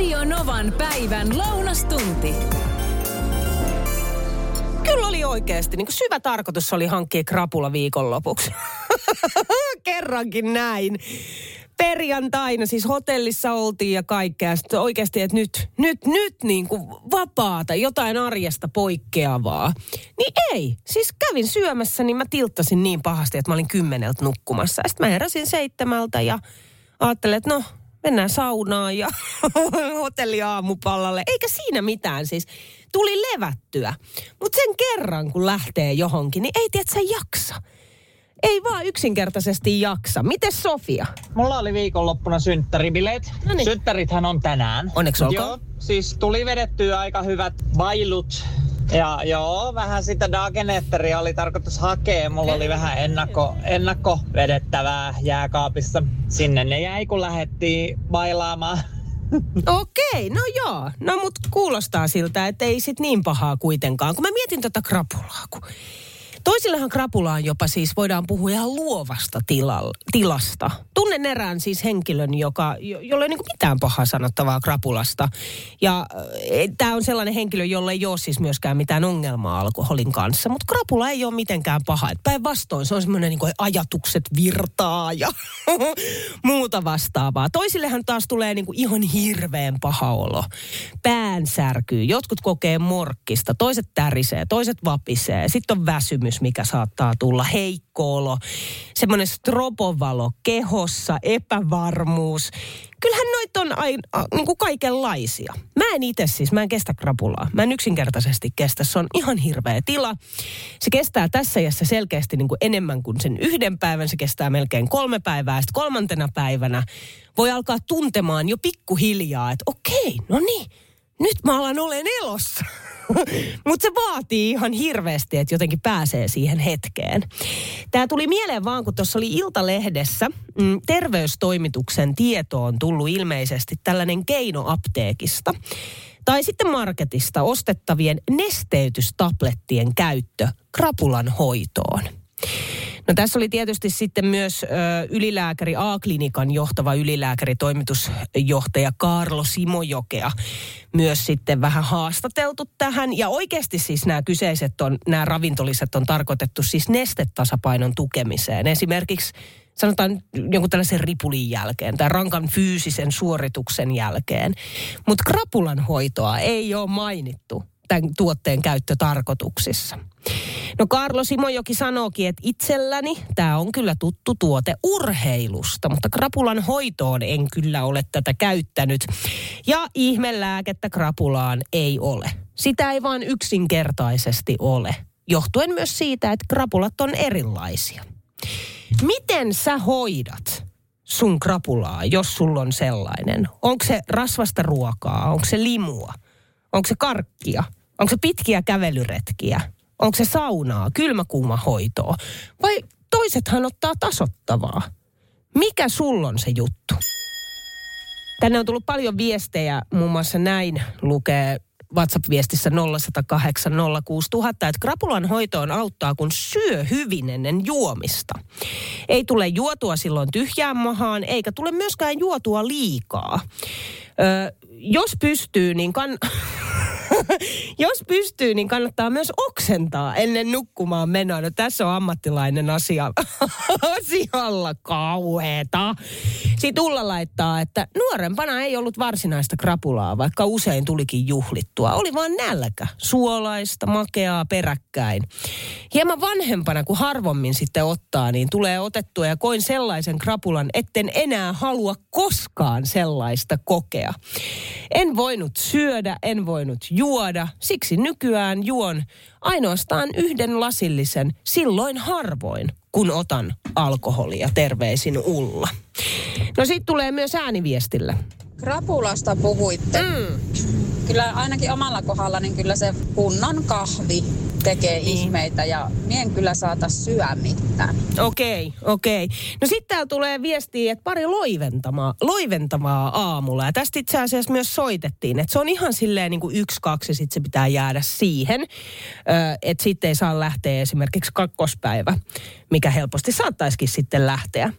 Radio Novan päivän lounastunti. Kyllä oli oikeasti. Niin syvä tarkoitus oli hankkia krapula viikonlopuksi. Kerrankin näin. Perjantaina siis hotellissa oltiin ja kaikkea. Sitten oikeasti, että nyt, nyt, nyt niin kuin vapaata, jotain arjesta poikkeavaa. Niin ei. Siis kävin syömässä, niin mä tilttasin niin pahasti, että mä olin kymmeneltä nukkumassa. Sitten mä heräsin seitsemältä ja ajattelin, että no, mennään saunaan ja hotelliaamupallalle. Eikä siinä mitään siis. Tuli levättyä. Mutta sen kerran, kun lähtee johonkin, niin ei tiedä, sä jaksa. Ei vaan yksinkertaisesti jaksa. Miten Sofia? Mulla oli viikonloppuna synttäribileet. Noniin. Synttärithän on tänään. Onneksi olkoon. Joo, siis tuli vedettyä aika hyvät bailut. Ja joo, vähän sitä Dagenetteria oli tarkoitus hakea. Mulla oli vähän ennakko, ennakko vedettävää jääkaapissa. Sinne ne jäi, kun lähdettiin bailaamaan. Okei, no joo. No mut kuulostaa siltä, että ei sit niin pahaa kuitenkaan. Kun mä mietin tätä krapulaa, kun Toisillehan krapula on jopa siis, voidaan puhua ihan luovasta tilal, tilasta. Tunnen erään siis henkilön, joka, jo, jolla ei niin mitään pahaa sanottavaa krapulasta. Ja äh, tämä on sellainen henkilö, jolla ei ole siis myöskään mitään ongelmaa alkoholin kanssa. Mutta krapula ei ole mitenkään paha. Päinvastoin se on semmoinen niin ajatukset virtaa ja muuta vastaavaa. Toisillehan taas tulee niin ihan hirveän paha olo. Pään särkyy, jotkut kokee morkkista, toiset tärisee, toiset vapisee. Sitten on väsymys, mikä saattaa tulla, heikko olo, semmoinen stropovalo kehossa, epävarmuus. Kyllähän noita on aina, niin kuin kaikenlaisia. Mä en itse siis, mä en kestä krapulaa. Mä en yksinkertaisesti kestä. Se on ihan hirveä tila. Se kestää tässä iässä selkeästi niin kuin enemmän kuin sen yhden päivän. Se kestää melkein kolme päivää. Sitten kolmantena päivänä voi alkaa tuntemaan jo pikkuhiljaa, että okei, no niin, nyt mä alan olen elossa. Mutta se vaatii ihan hirveästi, että jotenkin pääsee siihen hetkeen. Tämä tuli mieleen vaan, kun tuossa oli Iltalehdessä mm, terveystoimituksen tietoon tullut ilmeisesti tällainen keino apteekista. Tai sitten marketista ostettavien nesteytystablettien käyttö krapulan hoitoon. No tässä oli tietysti sitten myös ö, ylilääkäri A-klinikan johtava ylilääkäri, toimitusjohtaja Karlo Simojokea myös sitten vähän haastateltu tähän. Ja oikeasti siis nämä kyseiset on, nämä ravintoliset on tarkoitettu siis nestetasapainon tukemiseen. Esimerkiksi sanotaan jonkun tällaisen ripulin jälkeen tai rankan fyysisen suorituksen jälkeen. Mutta krapulan hoitoa ei ole mainittu tämän tuotteen käyttötarkoituksissa. No Karlo Simojoki sanookin, että itselläni tämä on kyllä tuttu tuote urheilusta, mutta krapulan hoitoon en kyllä ole tätä käyttänyt. Ja ihmelääkettä krapulaan ei ole. Sitä ei vaan yksinkertaisesti ole, johtuen myös siitä, että krapulat on erilaisia. Miten sä hoidat sun krapulaa, jos sulla on sellainen? Onko se rasvasta ruokaa? Onko se limua? Onko se karkkia? Onko se pitkiä kävelyretkiä? Onko se saunaa, kylmäkuuma hoitoa? Vai toisethan ottaa tasottavaa? Mikä sulla on se juttu? Tänne on tullut paljon viestejä, muun muassa näin lukee WhatsApp-viestissä 0108 06000, että krapulan hoitoon auttaa, kun syö hyvin ennen juomista. Ei tule juotua silloin tyhjään mahaan, eikä tule myöskään juotua liikaa. Ö, jos pystyy, niin kan... jos pystyy, niin kannattaa myös oksentaa ennen nukkumaan menoa. No tässä on ammattilainen asia asialla kauheeta. Sitten Ulla laittaa, että nuorempana ei ollut varsinaista krapulaa, vaikka usein tulikin juhlittua. Oli vaan nälkä, suolaista, makeaa, peräkkäin. Hieman vanhempana, kun harvommin sitten ottaa, niin tulee otettua ja koin sellaisen krapulan, etten enää halua koskaan sellaista kokea. En voinut syödä, en voinut juoda, siksi nykyään juon ainoastaan yhden lasillisen, silloin harvoin, kun otan alkoholia. Terveisin Ulla. No sitten tulee myös ääniviestillä. Krapulasta puhuitte. Mm. Kyllä ainakin omalla kohdalla, niin kyllä se kunnon kahvi tekee niin. ihmeitä ja mien kyllä saata syödä mitään. Okei, okay, okei. Okay. No sitten täällä tulee viestiä, että pari loiventavaa, loiventavaa aamulla. Ja tästä itse asiassa myös soitettiin, että se on ihan silleen niin kuin yksi, kaksi sitten se pitää jäädä siihen. Että sitten ei saa lähteä esimerkiksi kakkospäivä, mikä helposti saattaisikin sitten lähteä.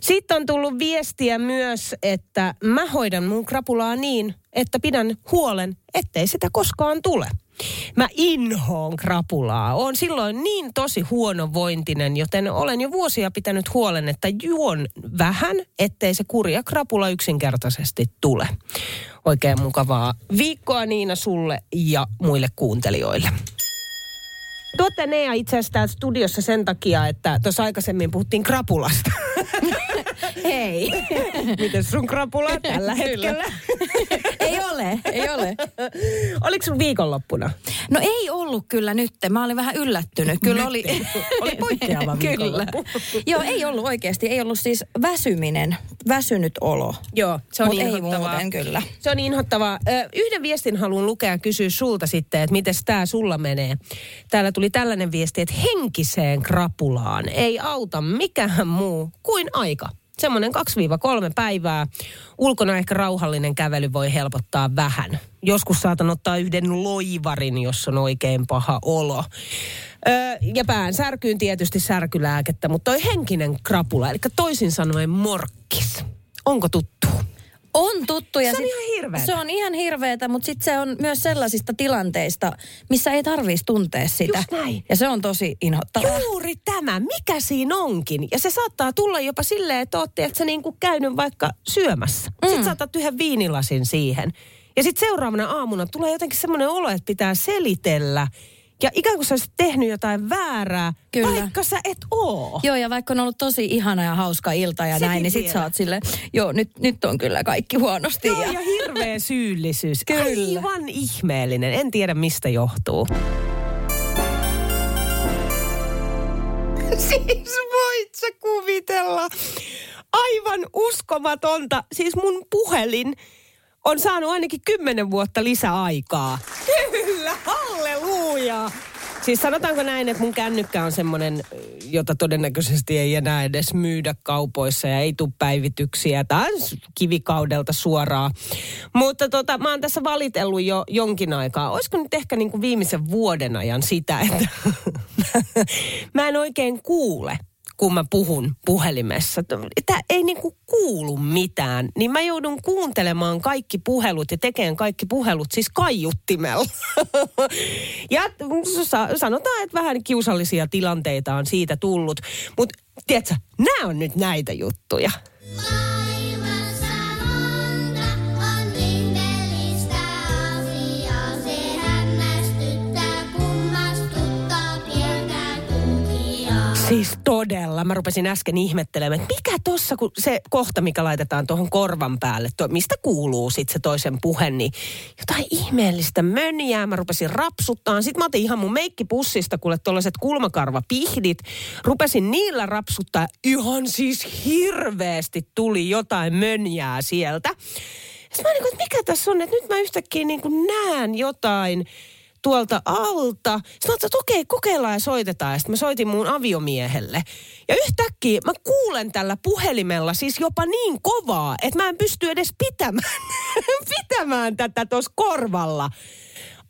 Sitten on tullut viestiä myös, että mä hoidan mun krapulaa niin, että pidän huolen, ettei sitä koskaan tule. Mä inhoon krapulaa. Oon silloin niin tosi huonovointinen, joten olen jo vuosia pitänyt huolen, että juon vähän, ettei se kurja krapula yksinkertaisesti tule. Oikein mukavaa viikkoa Niina sulle ja muille kuuntelijoille. Tuotte Nea itse asiassa täällä studiossa sen takia, että tuossa aikaisemmin puhuttiin krapulasta. Hei. Miten sun krapula tällä hetkellä? ei ole, ei ole. Oliko sun viikonloppuna? No ei ollut kyllä nyt. Mä olin vähän yllättynyt. Kyllä oli... oli poikkeava Kyllä. Joo, ei ollut oikeasti. Ei ollut siis väsyminen, väsynyt olo. Joo, se on Mut ei inhottavaa. muuten kyllä. Se on inhottavaa. Yhden viestin haluan lukea ja kysyä sulta sitten, että miten tämä sulla menee. Täällä tuli tällainen viesti, että henkiseen krapulaan ei auta mikään muu kuin aika. Semmoinen 2-3 päivää. Ulkona ehkä rauhallinen kävely voi helpottaa vähän. Joskus saatan ottaa yhden loivarin, jos on oikein paha olo. Öö, ja pään särkyyn tietysti särkylääkettä, mutta toi henkinen krapula, eli toisin sanoen morkkis. Onko tuttu? On tuttu. Ja Se on sit- ihan hirveetä. Se on ihan hirveetä, mutta sitten se on myös sellaisista tilanteista, missä ei tarvitsisi tuntea sitä. Just näin. Ja se on tosi inhottavaa. Juuri tämä, mikä siinä onkin. Ja se saattaa tulla jopa silleen, että ootte, että sä niinku käynyt vaikka syömässä. Mm. Sitten saatat yhden viinilasin siihen. Ja sitten seuraavana aamuna tulee jotenkin semmoinen olo, että pitää selitellä. Ja ikään kuin sä olisit tehnyt jotain väärää, Kyllä. vaikka sä et oo. Joo, ja vaikka on ollut tosi ihana ja hauska ilta ja Sekin näin, niin sit vielä. sä oot silleen, joo, nyt, nyt on kyllä kaikki huonosti. Joo, ja... ja hirveä syyllisyys. Kyllä. Aivan ihmeellinen. En tiedä, mistä johtuu. Siis voit sä kuvitella? Aivan uskomatonta. Siis mun puhelin on saanut ainakin kymmenen vuotta lisäaikaa. Kyllä, halleluja. Siis sanotaanko näin, että mun kännykkä on semmoinen, jota todennäköisesti ei enää edes myydä kaupoissa ja ei tule päivityksiä. Tämä on kivikaudelta suoraan. Mutta tota, mä oon tässä valitellut jo jonkin aikaa. Olisiko nyt ehkä niin kuin viimeisen vuoden ajan sitä, että mä en oikein kuule kun mä puhun puhelimessa. Tämä ei niinku kuulu mitään. Niin mä joudun kuuntelemaan kaikki puhelut ja tekemään kaikki puhelut siis kaiuttimella. ja sa- sanotaan, että vähän kiusallisia tilanteita on siitä tullut. Mutta tiedätkö, nämä on nyt näitä juttuja. Siis todella. Mä rupesin äsken ihmettelemään, että mikä tossa, kun se kohta, mikä laitetaan tuohon korvan päälle, to, mistä kuuluu sitten se toisen puhe, niin jotain ihmeellistä mönjää. Mä rupesin rapsuttaa. Sitten mä otin ihan mun meikkipussista, kuule tuollaiset kulmakarvapihdit. Rupesin niillä rapsuttaa. Ihan siis hirveästi tuli jotain mönjää sieltä. Sitten mä niin kuin, että mikä tässä on, että nyt mä yhtäkkiä niin näen jotain tuolta alta. Sitten että okei, kokeillaan ja soitetaan. Ja sitten mä soitin mun aviomiehelle. Ja yhtäkkiä mä kuulen tällä puhelimella siis jopa niin kovaa, että mä en pysty edes pitämään, pitämään tätä tuossa korvalla.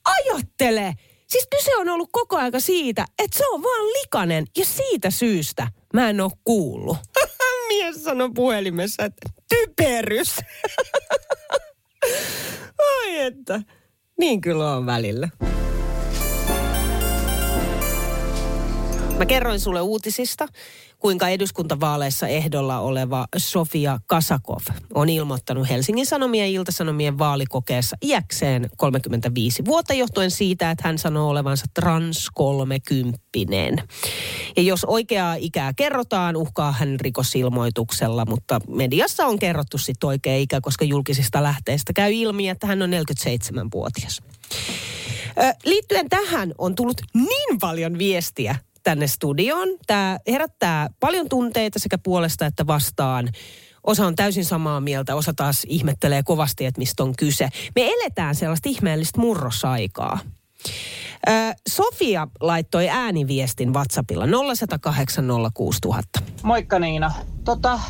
Ajattele! Siis kyse on ollut koko aika siitä, että se on vaan likainen ja siitä syystä mä en oo kuullut. Mies sanoi puhelimessa, että typerys. Ai että, niin kyllä on välillä. Mä kerroin sulle uutisista, kuinka eduskuntavaaleissa ehdolla oleva Sofia Kasakov on ilmoittanut Helsingin Sanomien ja Iltasanomien vaalikokeessa iäkseen 35 vuotta johtuen siitä, että hän sanoo olevansa trans 30 Ja jos oikeaa ikää kerrotaan, uhkaa hän rikosilmoituksella, mutta mediassa on kerrottu sitten oikea ikä, koska julkisista lähteistä käy ilmi, että hän on 47-vuotias. Ö, liittyen tähän on tullut niin paljon viestiä tänne studioon. Tämä herättää paljon tunteita sekä puolesta että vastaan. Osa on täysin samaa mieltä, osa taas ihmettelee kovasti, että mistä on kyse. Me eletään sellaista ihmeellistä murrosaikaa. Sofia laittoi ääniviestin WhatsAppilla 0108 06000. Moikka Niina. Tota,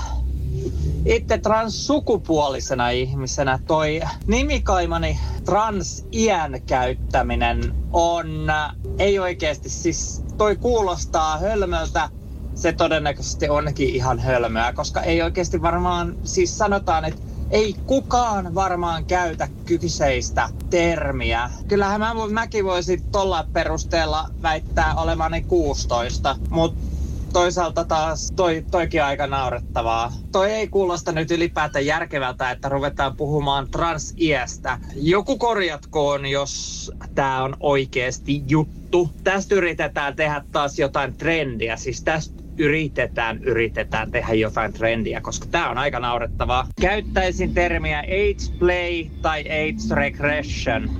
itse transsukupuolisena ihmisenä toi nimikaimani trans-iän käyttäminen on, äh, ei oikeasti siis, toi kuulostaa hölmöltä. Se todennäköisesti onkin ihan hölmöä, koska ei oikeasti varmaan, siis sanotaan, että ei kukaan varmaan käytä kyseistä termiä. Kyllähän mä, mäkin voisin tuolla perusteella väittää olevani 16, mutta toisaalta taas toi, toikin aika naurettavaa. Toi ei kuulosta nyt ylipäätään järkevältä, että ruvetaan puhumaan transiästä. Joku korjatkoon, jos tämä on oikeasti juttu. Tästä yritetään tehdä taas jotain trendiä. Siis tästä yritetään, yritetään tehdä jotain trendiä, koska tämä on aika naurettavaa. Käyttäisin termiä age play tai age regression,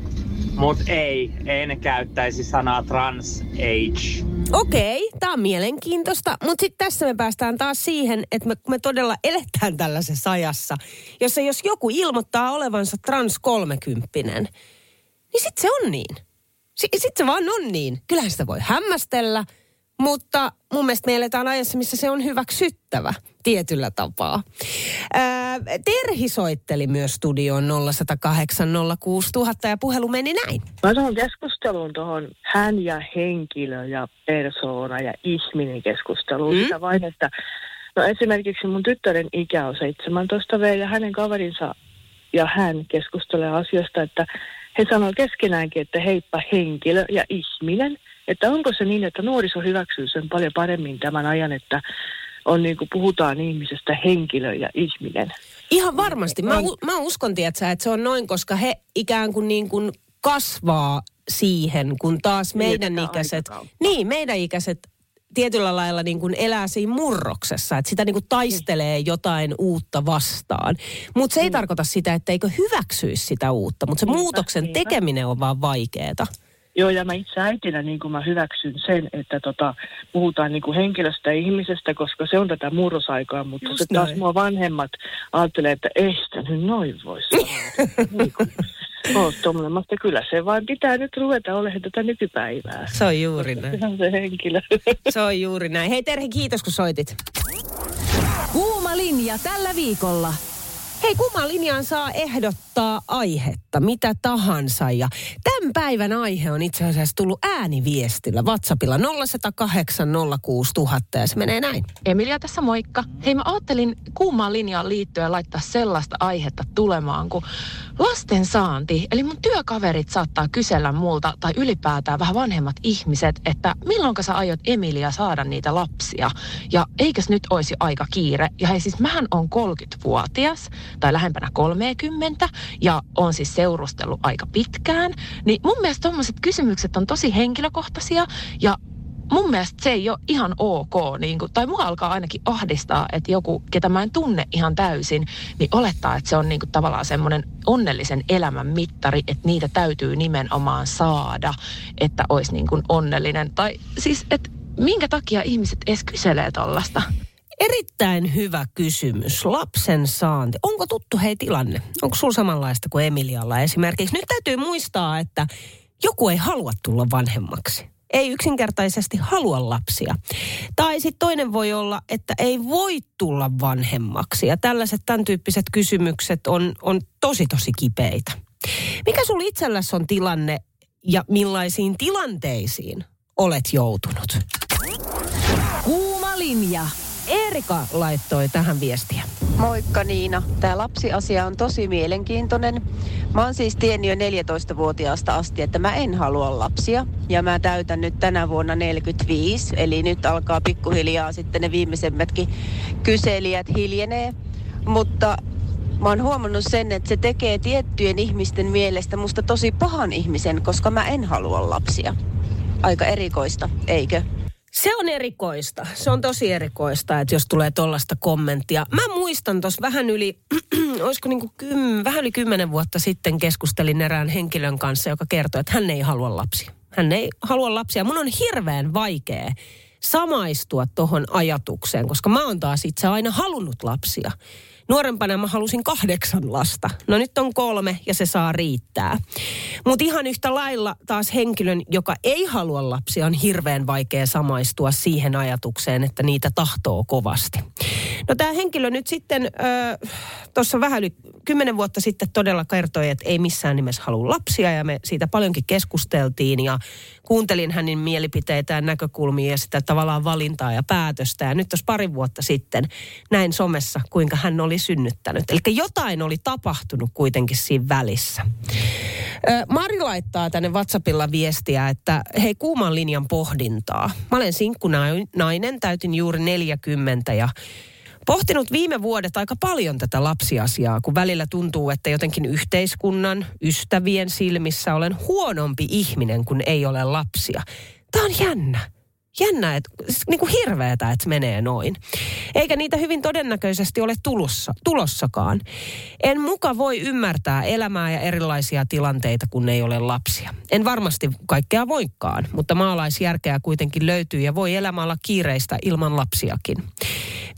mutta ei, en käyttäisi sanaa trans age. Okei, tämä on mielenkiintoista, mutta sitten tässä me päästään taas siihen, että me, me todella eletään tällaisessa ajassa, jossa jos joku ilmoittaa olevansa trans 30 niin sitten se on niin. Sitten se vaan on niin. Kyllähän sitä voi hämmästellä, mutta mun mielestä me eletään ajassa, missä se on hyväksyttävä tietyllä tapaa. Ää, Terhi soitteli myös studioon 0108 06000 ja puhelu meni näin. Mä tuohon keskusteluun tuohon hän ja henkilö ja persoona ja ihminen keskusteluun mm. sitä vain, että no esimerkiksi mun tyttären ikä on 17 V ja hänen kaverinsa ja hän keskustelee asiasta, että he sanoo keskenäänkin, että heippa henkilö ja ihminen. Että onko se niin, että nuoriso hyväksyy sen paljon paremmin tämän ajan, että on niin kuin puhutaan ihmisestä henkilö ja ihminen. Ihan varmasti. Mä, mä uskon, tiedätkö, että se on noin, koska he ikään kuin, niin kuin kasvaa siihen, kun taas meidän Niin, ikäiset, aikakautta. niin meidän ikäiset tietyllä lailla niin kuin elää siinä murroksessa, että sitä niin kuin taistelee jotain uutta vastaan. Mutta se ei tarkoita sitä, että eikö hyväksyisi sitä uutta, mutta se Niinpä, muutoksen niinpä. tekeminen on vaan vaikeeta. Joo, ja mä itse äitinä niin kuin mä hyväksyn sen, että tota, puhutaan niin kuin henkilöstä ja ihmisestä, koska se on tätä murrosaikaa, mutta Just se taas mua vanhemmat ajattelee, että ei sitä nyt noin voisi oot tommonen, mutta kyllä se vaan pitää nyt ruveta olemaan tätä nykypäivää. Se on juuri näin. Ihan se henkilö. Se on juuri näin. Hei Terhi, kiitos kun soitit. Kuuma linja tällä viikolla. Hei, kumman linjaan saa ehdottaa aihetta, mitä tahansa. Ja tämän päivän aihe on itse asiassa tullut ääniviestillä WhatsAppilla 0108 06000 ja se menee näin. Emilia tässä moikka. Hei mä ajattelin kuumaan linjaan liittyen laittaa sellaista aihetta tulemaan kuin lasten saanti. Eli mun työkaverit saattaa kysellä multa tai ylipäätään vähän vanhemmat ihmiset, että milloin sä aiot Emilia saada niitä lapsia. Ja eikös nyt olisi aika kiire. Ja hei siis mähän on 30-vuotias tai lähempänä 30 ja on siis seurustellut aika pitkään. Niin mun mielestä tommoset kysymykset on tosi henkilökohtaisia ja mun mielestä se ei ole ihan ok, niin kuin, tai mua alkaa ainakin ahdistaa, että joku, ketä mä en tunne ihan täysin, niin olettaa, että se on niin kuin, tavallaan semmoinen onnellisen elämän mittari, että niitä täytyy nimenomaan saada, että olisi niin kuin onnellinen. Tai siis, että minkä takia ihmiset edes kyselee tollasta? Erittäin hyvä kysymys. Lapsen saanti. Onko tuttu hei tilanne? Onko sulla samanlaista kuin Emilialla esimerkiksi? Nyt täytyy muistaa, että joku ei halua tulla vanhemmaksi. Ei yksinkertaisesti halua lapsia. Tai sitten toinen voi olla, että ei voi tulla vanhemmaksi. Ja tällaiset tämän tyyppiset kysymykset on, on tosi tosi kipeitä. Mikä sulla itselläsi on tilanne ja millaisiin tilanteisiin olet joutunut? Kuuma linja. Erika laittoi tähän viestiä. Moikka Niina. Tämä lapsiasia on tosi mielenkiintoinen. Mä oon siis tiennyt jo 14-vuotiaasta asti, että mä en halua lapsia. Ja mä täytän nyt tänä vuonna 45, eli nyt alkaa pikkuhiljaa sitten ne viimeisemmätkin kyselijät hiljenee. Mutta mä oon huomannut sen, että se tekee tiettyjen ihmisten mielestä musta tosi pahan ihmisen, koska mä en halua lapsia. Aika erikoista, eikö? Se on erikoista. Se on tosi erikoista, että jos tulee tollasta kommenttia. Mä muistan tuossa vähän yli, olisiko niinku kym, vähän yli kymmenen vuotta sitten keskustelin erään henkilön kanssa, joka kertoi, että hän ei halua lapsia. Hän ei halua lapsia. Mun on hirveän vaikea samaistua tuohon ajatukseen, koska mä oon taas itse aina halunnut lapsia. Nuorempana mä halusin kahdeksan lasta. No nyt on kolme ja se saa riittää. Mutta ihan yhtä lailla taas henkilön, joka ei halua lapsia, on hirveän vaikea samaistua siihen ajatukseen, että niitä tahtoo kovasti. No tämä henkilö nyt sitten tuossa vähän yli kymmenen vuotta sitten todella kertoi, että ei missään nimessä halua lapsia ja me siitä paljonkin keskusteltiin ja kuuntelin hänen mielipiteitä ja näkökulmia ja sitä tavallaan valintaa ja päätöstä. Ja nyt tuossa pari vuotta sitten näin somessa, kuinka hän oli synnyttänyt. Eli jotain oli tapahtunut kuitenkin siinä välissä. Mari laittaa tänne WhatsAppilla viestiä, että hei kuuman linjan pohdintaa. Mä olen sinkkunainen, täytin juuri 40 ja pohtinut viime vuodet aika paljon tätä lapsiasiaa, kun välillä tuntuu, että jotenkin yhteiskunnan, ystävien silmissä olen huonompi ihminen, kun ei ole lapsia. Tämä on jännä. Jännä, että niin kuin hirveetä, että menee noin. Eikä niitä hyvin todennäköisesti ole tulossa, tulossakaan. En muka voi ymmärtää elämää ja erilaisia tilanteita, kun ei ole lapsia. En varmasti kaikkea voikaan, mutta maalaisjärkeä kuitenkin löytyy ja voi elämä olla kiireistä ilman lapsiakin.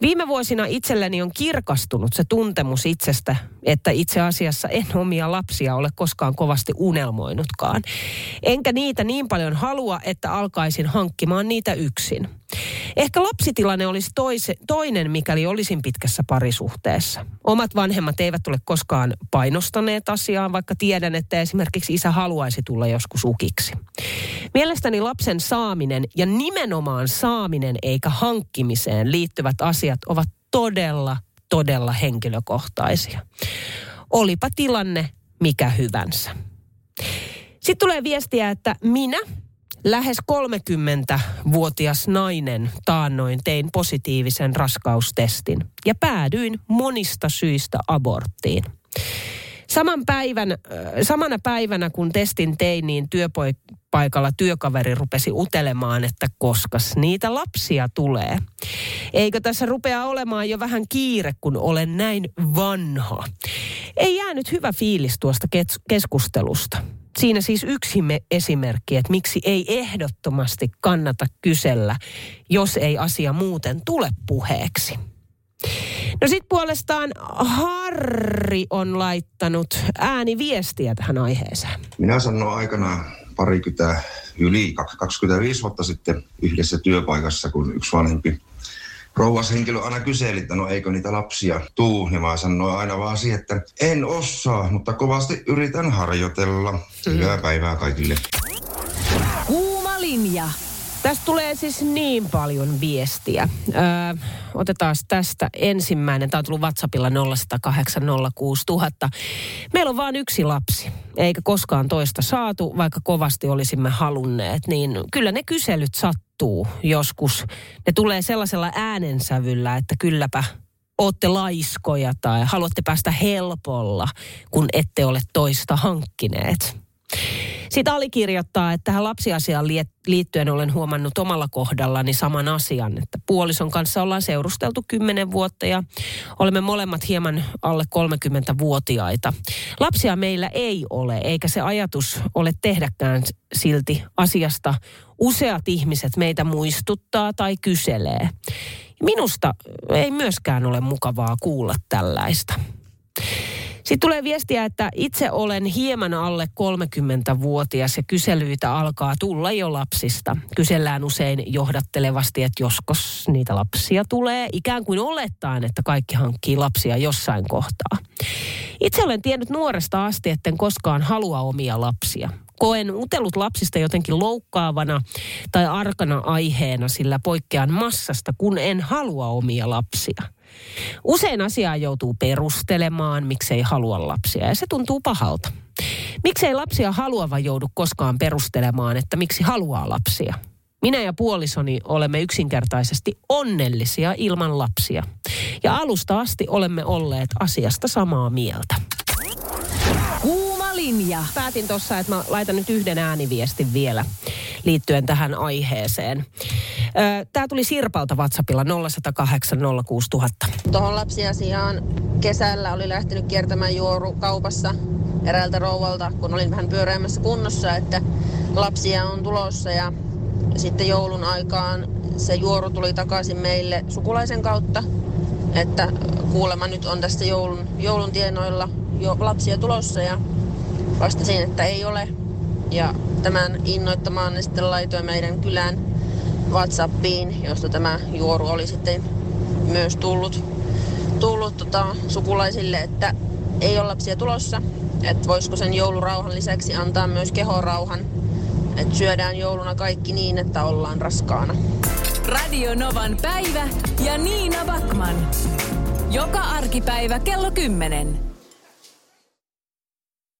Viime vuosina itselleni on kirkastunut se tuntemus itsestä, että itse asiassa en omia lapsia ole koskaan kovasti unelmoinutkaan. Enkä niitä niin paljon halua, että alkaisin hankkimaan niitä yksin. Ehkä lapsitilanne olisi toise, toinen, mikäli olisin pitkässä parisuhteessa. Omat vanhemmat eivät ole koskaan painostaneet asiaan, vaikka tiedän, että esimerkiksi isä haluaisi tulla joskus ukiksi. Mielestäni lapsen saaminen ja nimenomaan saaminen eikä hankkimiseen liittyvät asiat ovat todella, todella henkilökohtaisia. Olipa tilanne mikä hyvänsä. Sitten tulee viestiä, että minä lähes 30-vuotias nainen taannoin tein positiivisen raskaustestin ja päädyin monista syistä aborttiin. Saman päivän, samana päivänä kun testin tein, niin työpaikalla työkaveri rupesi utelemaan, että koskas niitä lapsia tulee. Eikö tässä rupea olemaan jo vähän kiire, kun olen näin vanha? Ei jäänyt hyvä fiilis tuosta keskustelusta. Siinä siis yksi esimerkki, että miksi ei ehdottomasti kannata kysellä, jos ei asia muuten tule puheeksi. No sitten puolestaan Harri on laittanut ääniviestiä tähän aiheeseen. Minä sanoin aikanaan parikymmentä yli 25 vuotta sitten yhdessä työpaikassa, kun yksi vanhempi rouvashenkilö aina kyseli, että no eikö niitä lapsia tuu, niin mä sanoin aina vaan siihen, että en osaa, mutta kovasti yritän harjoitella. Hyvää päivää kaikille. Kuuma linja. Tästä tulee siis niin paljon viestiä. Öö, otetaan tästä ensimmäinen. Tämä on tullut WhatsAppilla 0806000. Meillä on vain yksi lapsi, eikä koskaan toista saatu, vaikka kovasti olisimme halunneet. Niin kyllä ne kyselyt sattuu joskus. Ne tulee sellaisella äänensävyllä, että kylläpä ootte laiskoja tai haluatte päästä helpolla, kun ette ole toista hankkineet. Sitten Ali kirjoittaa, että tähän lapsiasiaan liittyen olen huomannut omalla kohdallani saman asian, että puolison kanssa ollaan seurusteltu kymmenen vuotta ja olemme molemmat hieman alle 30-vuotiaita. Lapsia meillä ei ole, eikä se ajatus ole tehdäkään silti asiasta. Useat ihmiset meitä muistuttaa tai kyselee. Minusta ei myöskään ole mukavaa kuulla tällaista. Sitten tulee viestiä, että itse olen hieman alle 30-vuotias ja kyselyitä alkaa tulla jo lapsista. Kysellään usein johdattelevasti, että joskus niitä lapsia tulee, ikään kuin olettaen, että kaikki hankkii lapsia jossain kohtaa. Itse olen tiennyt nuoresta asti, etten koskaan halua omia lapsia koen utellut lapsista jotenkin loukkaavana tai arkana aiheena, sillä poikkean massasta, kun en halua omia lapsia. Usein asiaa joutuu perustelemaan, miksei halua lapsia, ja se tuntuu pahalta. Miksei lapsia haluava joudu koskaan perustelemaan, että miksi haluaa lapsia? Minä ja puolisoni olemme yksinkertaisesti onnellisia ilman lapsia. Ja alusta asti olemme olleet asiasta samaa mieltä. Linja. Päätin tuossa, että mä laitan nyt yhden ääniviestin vielä liittyen tähän aiheeseen. Tämä tuli Sirpalta WhatsAppilla 0108 06000. Tuohon lapsiasiaan kesällä oli lähtenyt kiertämään juoru kaupassa eräältä rouvalta, kun olin vähän pyöreämmässä kunnossa, että lapsia on tulossa ja sitten joulun aikaan se juoru tuli takaisin meille sukulaisen kautta, että kuulemma nyt on tästä joulun, joulun tienoilla jo lapsia tulossa ja vastasin, että ei ole. Ja tämän innoittamaan sitten laitoin meidän kylän Whatsappiin, josta tämä juoru oli sitten myös tullut, tullut tota, sukulaisille, että ei ole lapsia tulossa. Että voisiko sen joulurauhan lisäksi antaa myös kehorauhan. Että syödään jouluna kaikki niin, että ollaan raskaana. Radio Novan päivä ja Niina Backman. Joka arkipäivä kello 10.